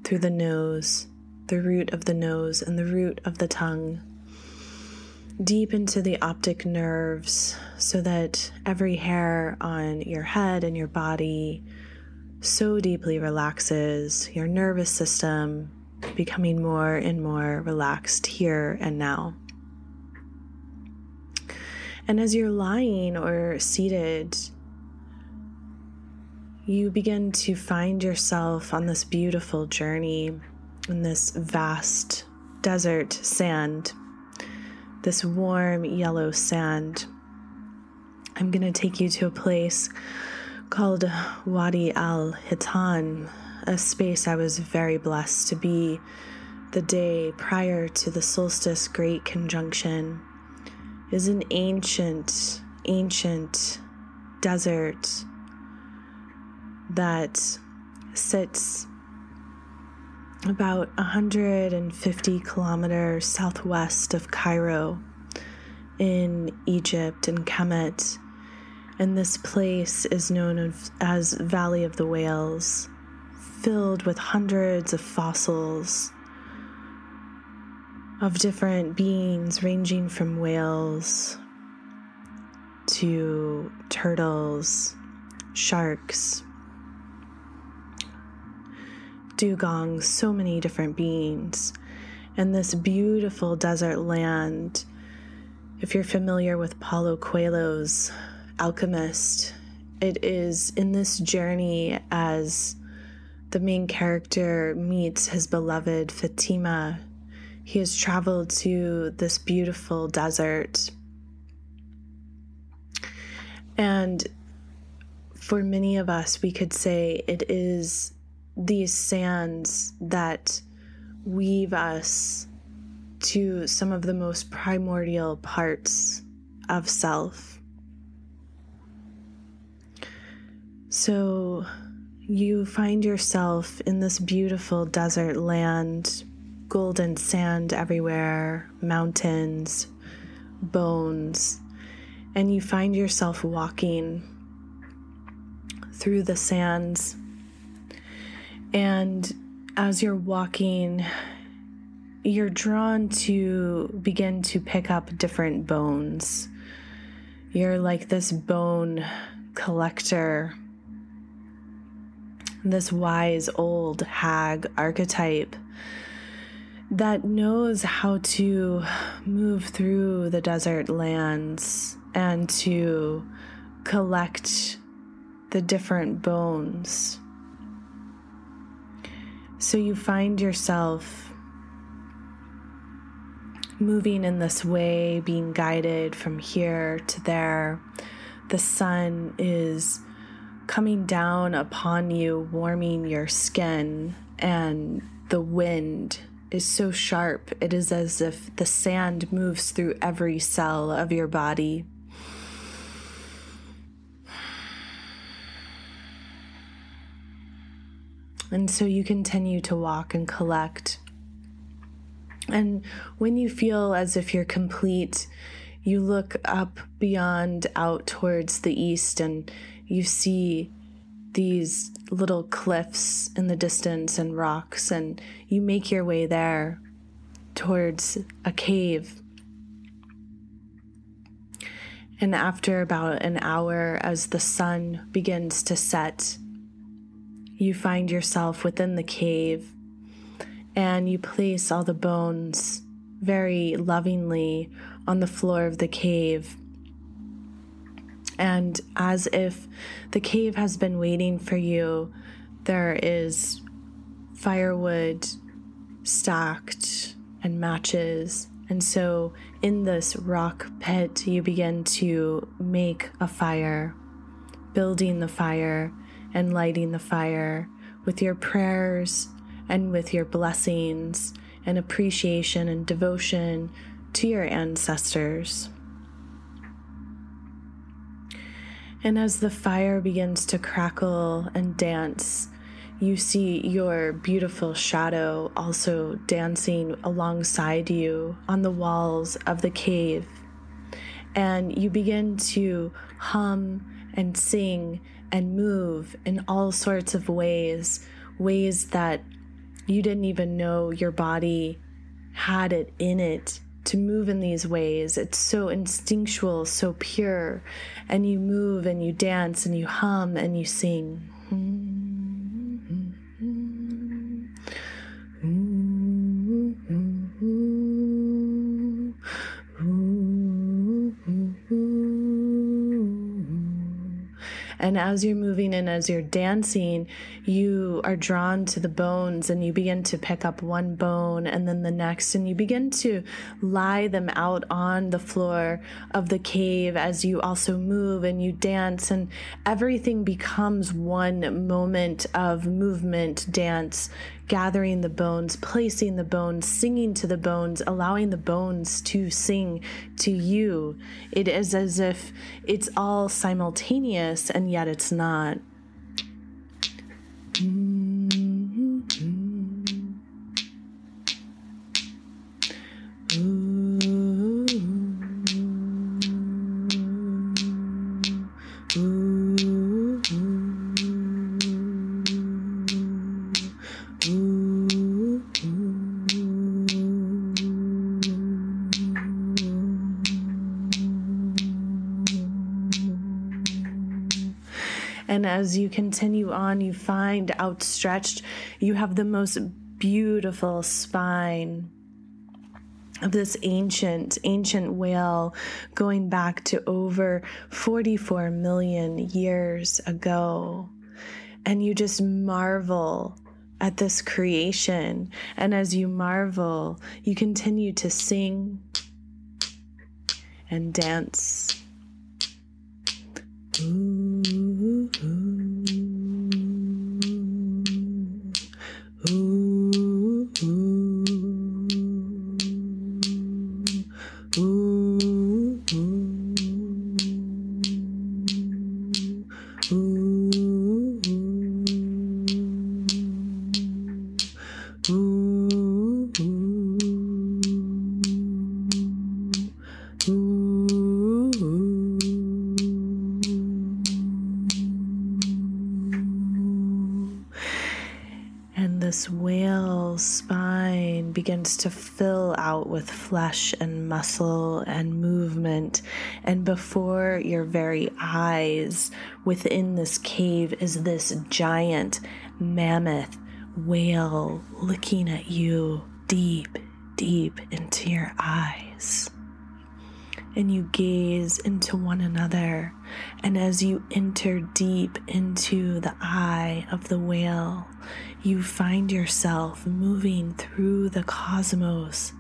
through the nose, the root of the nose, and the root of the tongue, deep into the optic nerves, so that every hair on your head and your body so deeply relaxes your nervous system, becoming more and more relaxed here and now. And as you're lying or seated, you begin to find yourself on this beautiful journey in this vast desert sand, this warm yellow sand. I'm going to take you to a place called Wadi al Hitan, a space I was very blessed to be the day prior to the solstice great conjunction. Is an ancient, ancient desert that sits about 150 kilometers southwest of Cairo in Egypt and Kemet. And this place is known as Valley of the Whales, filled with hundreds of fossils of different beings, ranging from whales to turtles, sharks, dugongs, so many different beings. And this beautiful desert land, if you're familiar with Paulo Coelho's Alchemist, it is in this journey as the main character meets his beloved Fatima. He has traveled to this beautiful desert. And for many of us, we could say it is these sands that weave us to some of the most primordial parts of self. So you find yourself in this beautiful desert land, golden sand everywhere, mountains, bones, and you find yourself walking through the sands and as you're walking, you're drawn to begin to pick up different bones. You're like this bone collector, this wise old hag archetype that knows how to move through the desert lands and to collect the different bones so you find yourself moving in this way, being guided from here to there. The sun is coming down upon you, warming your skin, and the wind is so sharp. It is as if the sand moves through every cell of your body. And so you continue to walk and collect. And when you feel as if you're complete, you look up beyond out towards the east and you see these little cliffs in the distance and rocks, and you make your way there towards a cave. And after about an hour, as the sun begins to set, you find yourself within the cave and you place all the bones very lovingly on the floor of the cave. And as if the cave has been waiting for you, there is firewood stacked and matches. And so, in this rock pit, you begin to make a fire, building the fire and lighting the fire with your prayers and with your blessings and appreciation and devotion to your ancestors. And as the fire begins to crackle and dance, you see your beautiful shadow also dancing alongside you on the walls of the cave. And you begin to hum and sing and move in all sorts of ways, ways that You didn't even know your body had it in it to move in these ways. It's so instinctual, so pure. And you move and you dance and you hum and you sing. And as you're moving and as you're dancing, you are drawn to the bones and you begin to pick up one bone and then the next, and you begin to lie them out on the floor of the cave as you also move and you dance, and everything becomes one moment of movement, dance, gathering the bones, placing the bones, singing to the bones, allowing the bones to sing to you. It is as if it's all simultaneous and yet it's not. Mm-hmm. And as you continue on, you find outstretched, you have the most beautiful spine of this ancient, ancient whale going back to over 44 million years ago. And you just marvel at this creation. And as you marvel, you continue to sing and dance. Ooh, ooh, ooh, with flesh and muscle and movement. And before your very eyes, within this cave, is this giant mammoth whale looking at you deep, deep into your eyes and you gaze into one another. And as you enter deep into the eye of the whale, you find yourself moving through the cosmos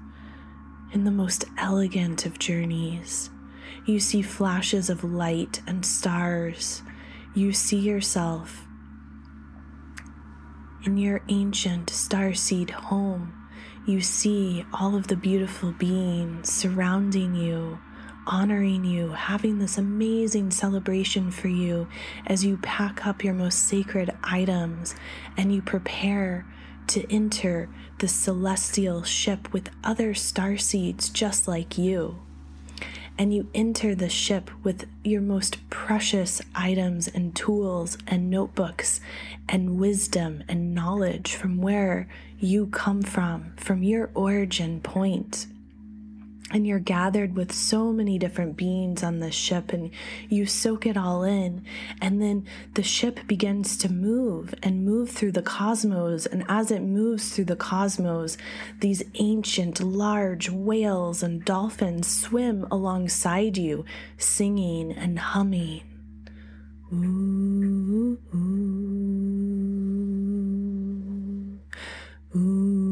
in the most elegant of journeys. You see flashes of light and stars. You see yourself in your ancient starseed home. You see all of the beautiful beings surrounding you honoring you, having this amazing celebration for you as you pack up your most sacred items and you prepare to enter the celestial ship with other star seeds just like you. And you enter the ship with your most precious items and tools and notebooks and wisdom and knowledge from where you come from, from your origin point and you're gathered with so many different beings on this ship and you soak it all in. And then the ship begins to move and move through the cosmos. And as it moves through the cosmos these ancient large whales and dolphins swim alongside you singing and humming. Ooh, ooh, ooh,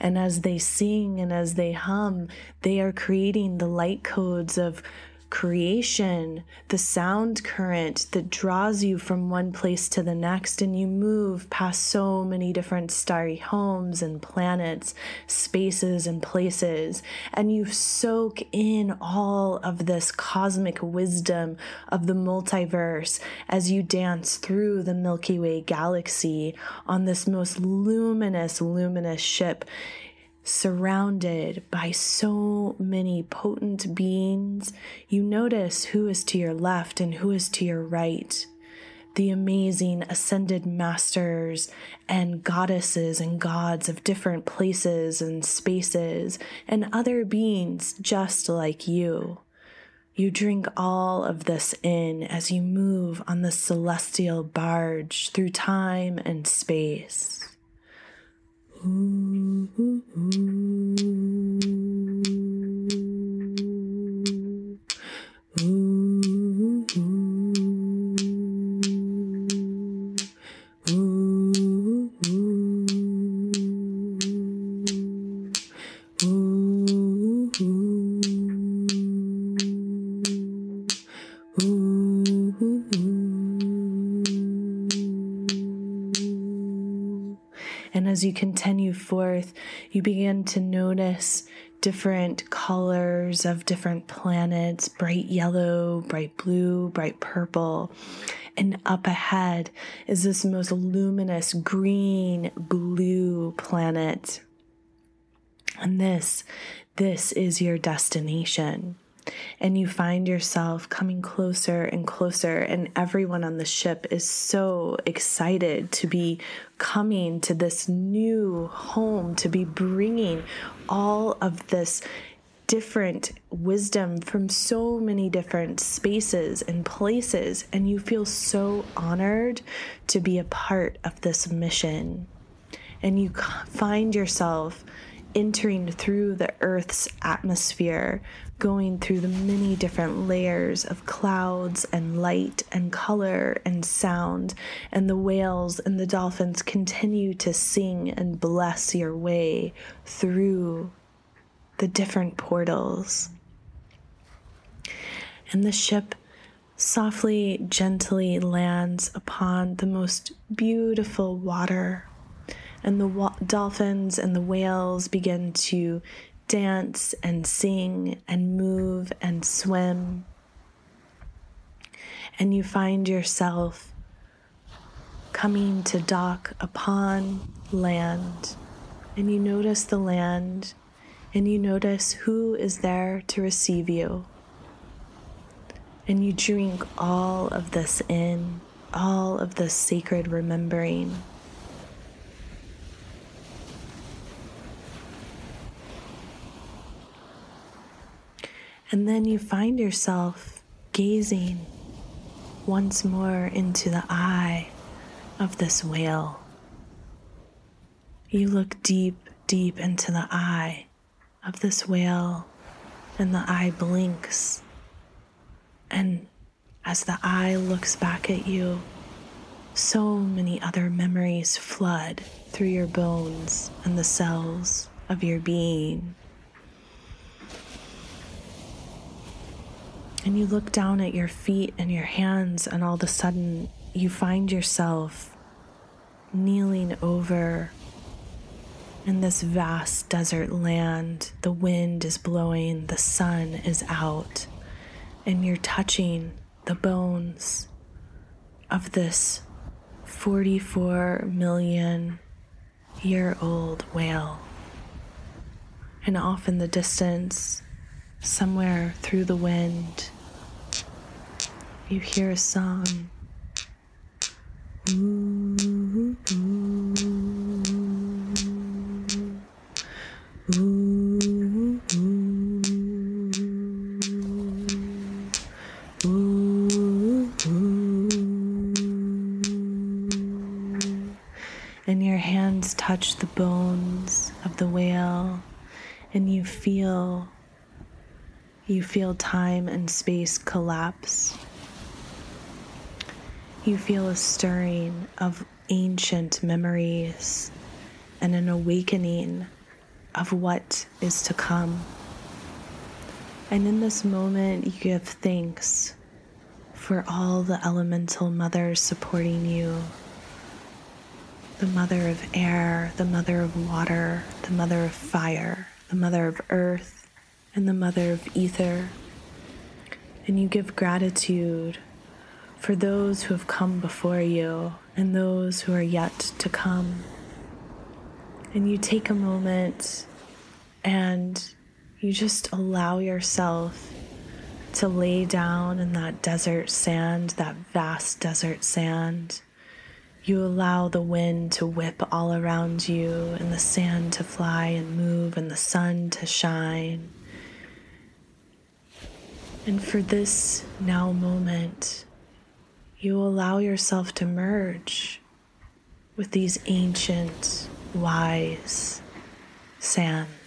And as they sing and as they hum, they are creating the light codes of creation, the sound current that draws you from one place to the next, and you move past so many different starry homes and planets, spaces and places, and you soak in all of this cosmic wisdom of the multiverse as you dance through the Milky Way galaxy on this most luminous, luminous ship surrounded by so many potent beings, you notice who is to your left and who is to your right. the amazing ascended masters and goddesses and gods of different places and spaces and other beings just like you. You drink all of this in as you move on the celestial barge through time and space. Ooh, ooh, ooh. Forth, you begin to notice different colors of different planets bright yellow, bright blue, bright purple. And up ahead is this most luminous green blue planet. And this, this is your destination and you find yourself coming closer and closer, and everyone on the ship is so excited to be coming to this new home, to be bringing all of this different wisdom from so many different spaces and places, and you feel so honored to be a part of this mission. And you find yourself entering through the Earth's atmosphere, going through the many different layers of clouds and light and color and sound, and the whales and the dolphins continue to sing and bless your way through the different portals. And the ship softly, gently lands upon the most beautiful water and the wa- dolphins and the whales begin to dance and sing and move and swim. And you find yourself coming to dock upon land. And you notice the land and you notice who is there to receive you. And you drink all of this in, all of this sacred remembering. And then you find yourself gazing once more into the eye of this whale. You look deep, deep into the eye of this whale, and the eye blinks. And as the eye looks back at you, so many other memories flood through your bones and the cells of your being. And you look down at your feet and your hands, and all of a sudden you find yourself kneeling over in this vast desert land. The wind is blowing, the sun is out, and you're touching the bones of this 44 million year old whale. And off in the distance, Somewhere through the wind, you hear a song. Ooh, ooh, feel time and space collapse. You feel a stirring of ancient memories and an awakening of what is to come. And in this moment, you give thanks for all the elemental mothers supporting you the mother of air, the mother of water, the mother of fire, the mother of earth, and the mother of ether. And you give gratitude for those who have come before you and those who are yet to come. And you take a moment and you just allow yourself to lay down in that desert sand, that vast desert sand. You allow the wind to whip all around you, and the sand to fly and move, and the sun to shine. And for this now moment, you allow yourself to merge with these ancient, wise sands.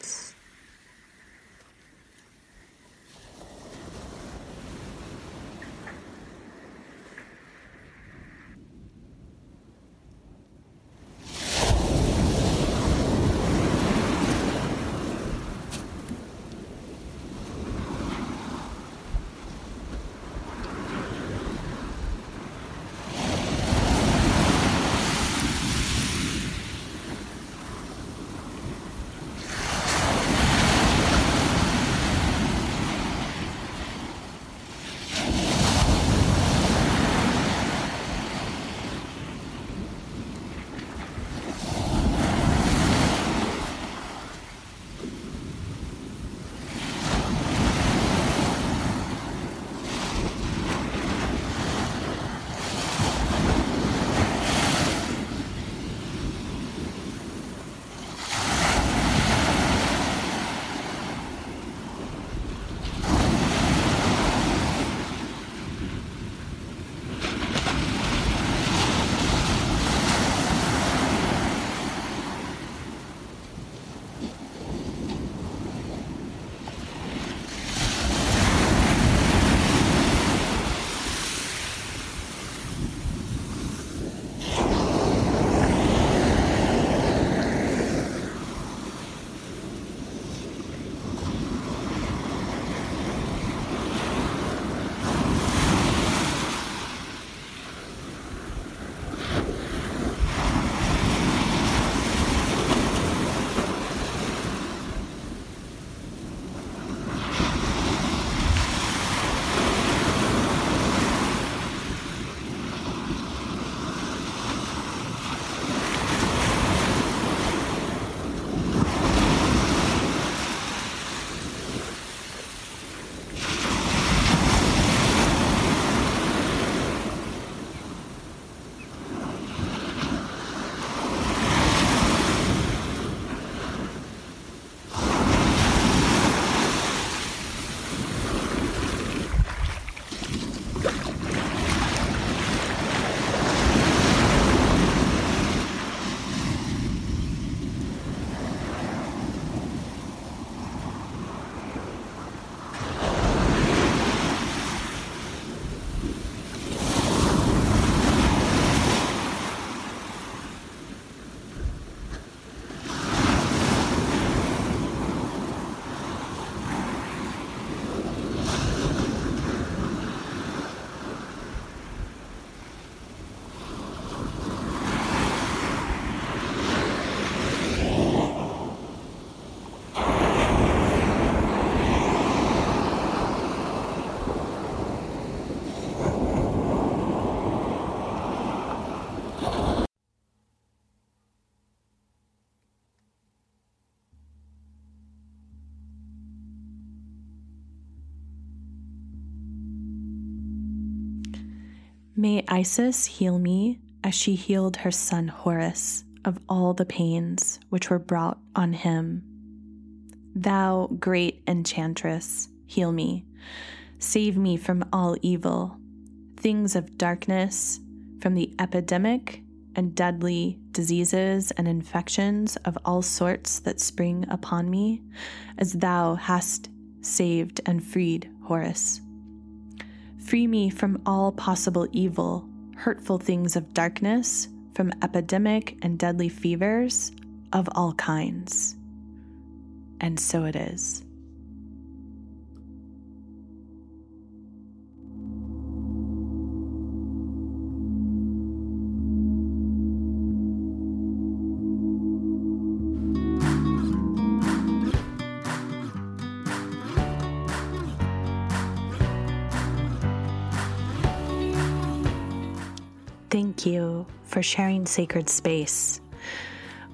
May Isis heal me as she healed her son Horus of all the pains which were brought on him. Thou, great enchantress, heal me. Save me from all evil, things of darkness, from the epidemic and deadly diseases and infections of all sorts that spring upon me, as thou hast saved and freed Horus. Free me from all possible evil, hurtful things of darkness, from epidemic and deadly fevers of all kinds. And so it is. For sharing sacred space.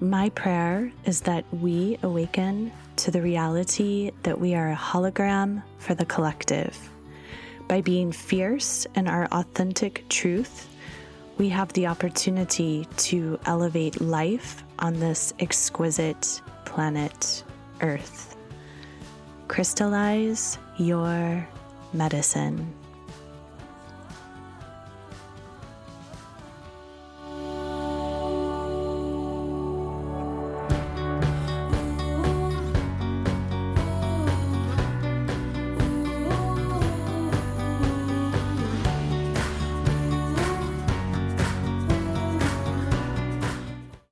My prayer is that we awaken to the reality that we are a hologram for the collective By being fierce in our authentic truth, we have the opportunity to elevate life on this exquisite planet Earth. Crystallize your medicine.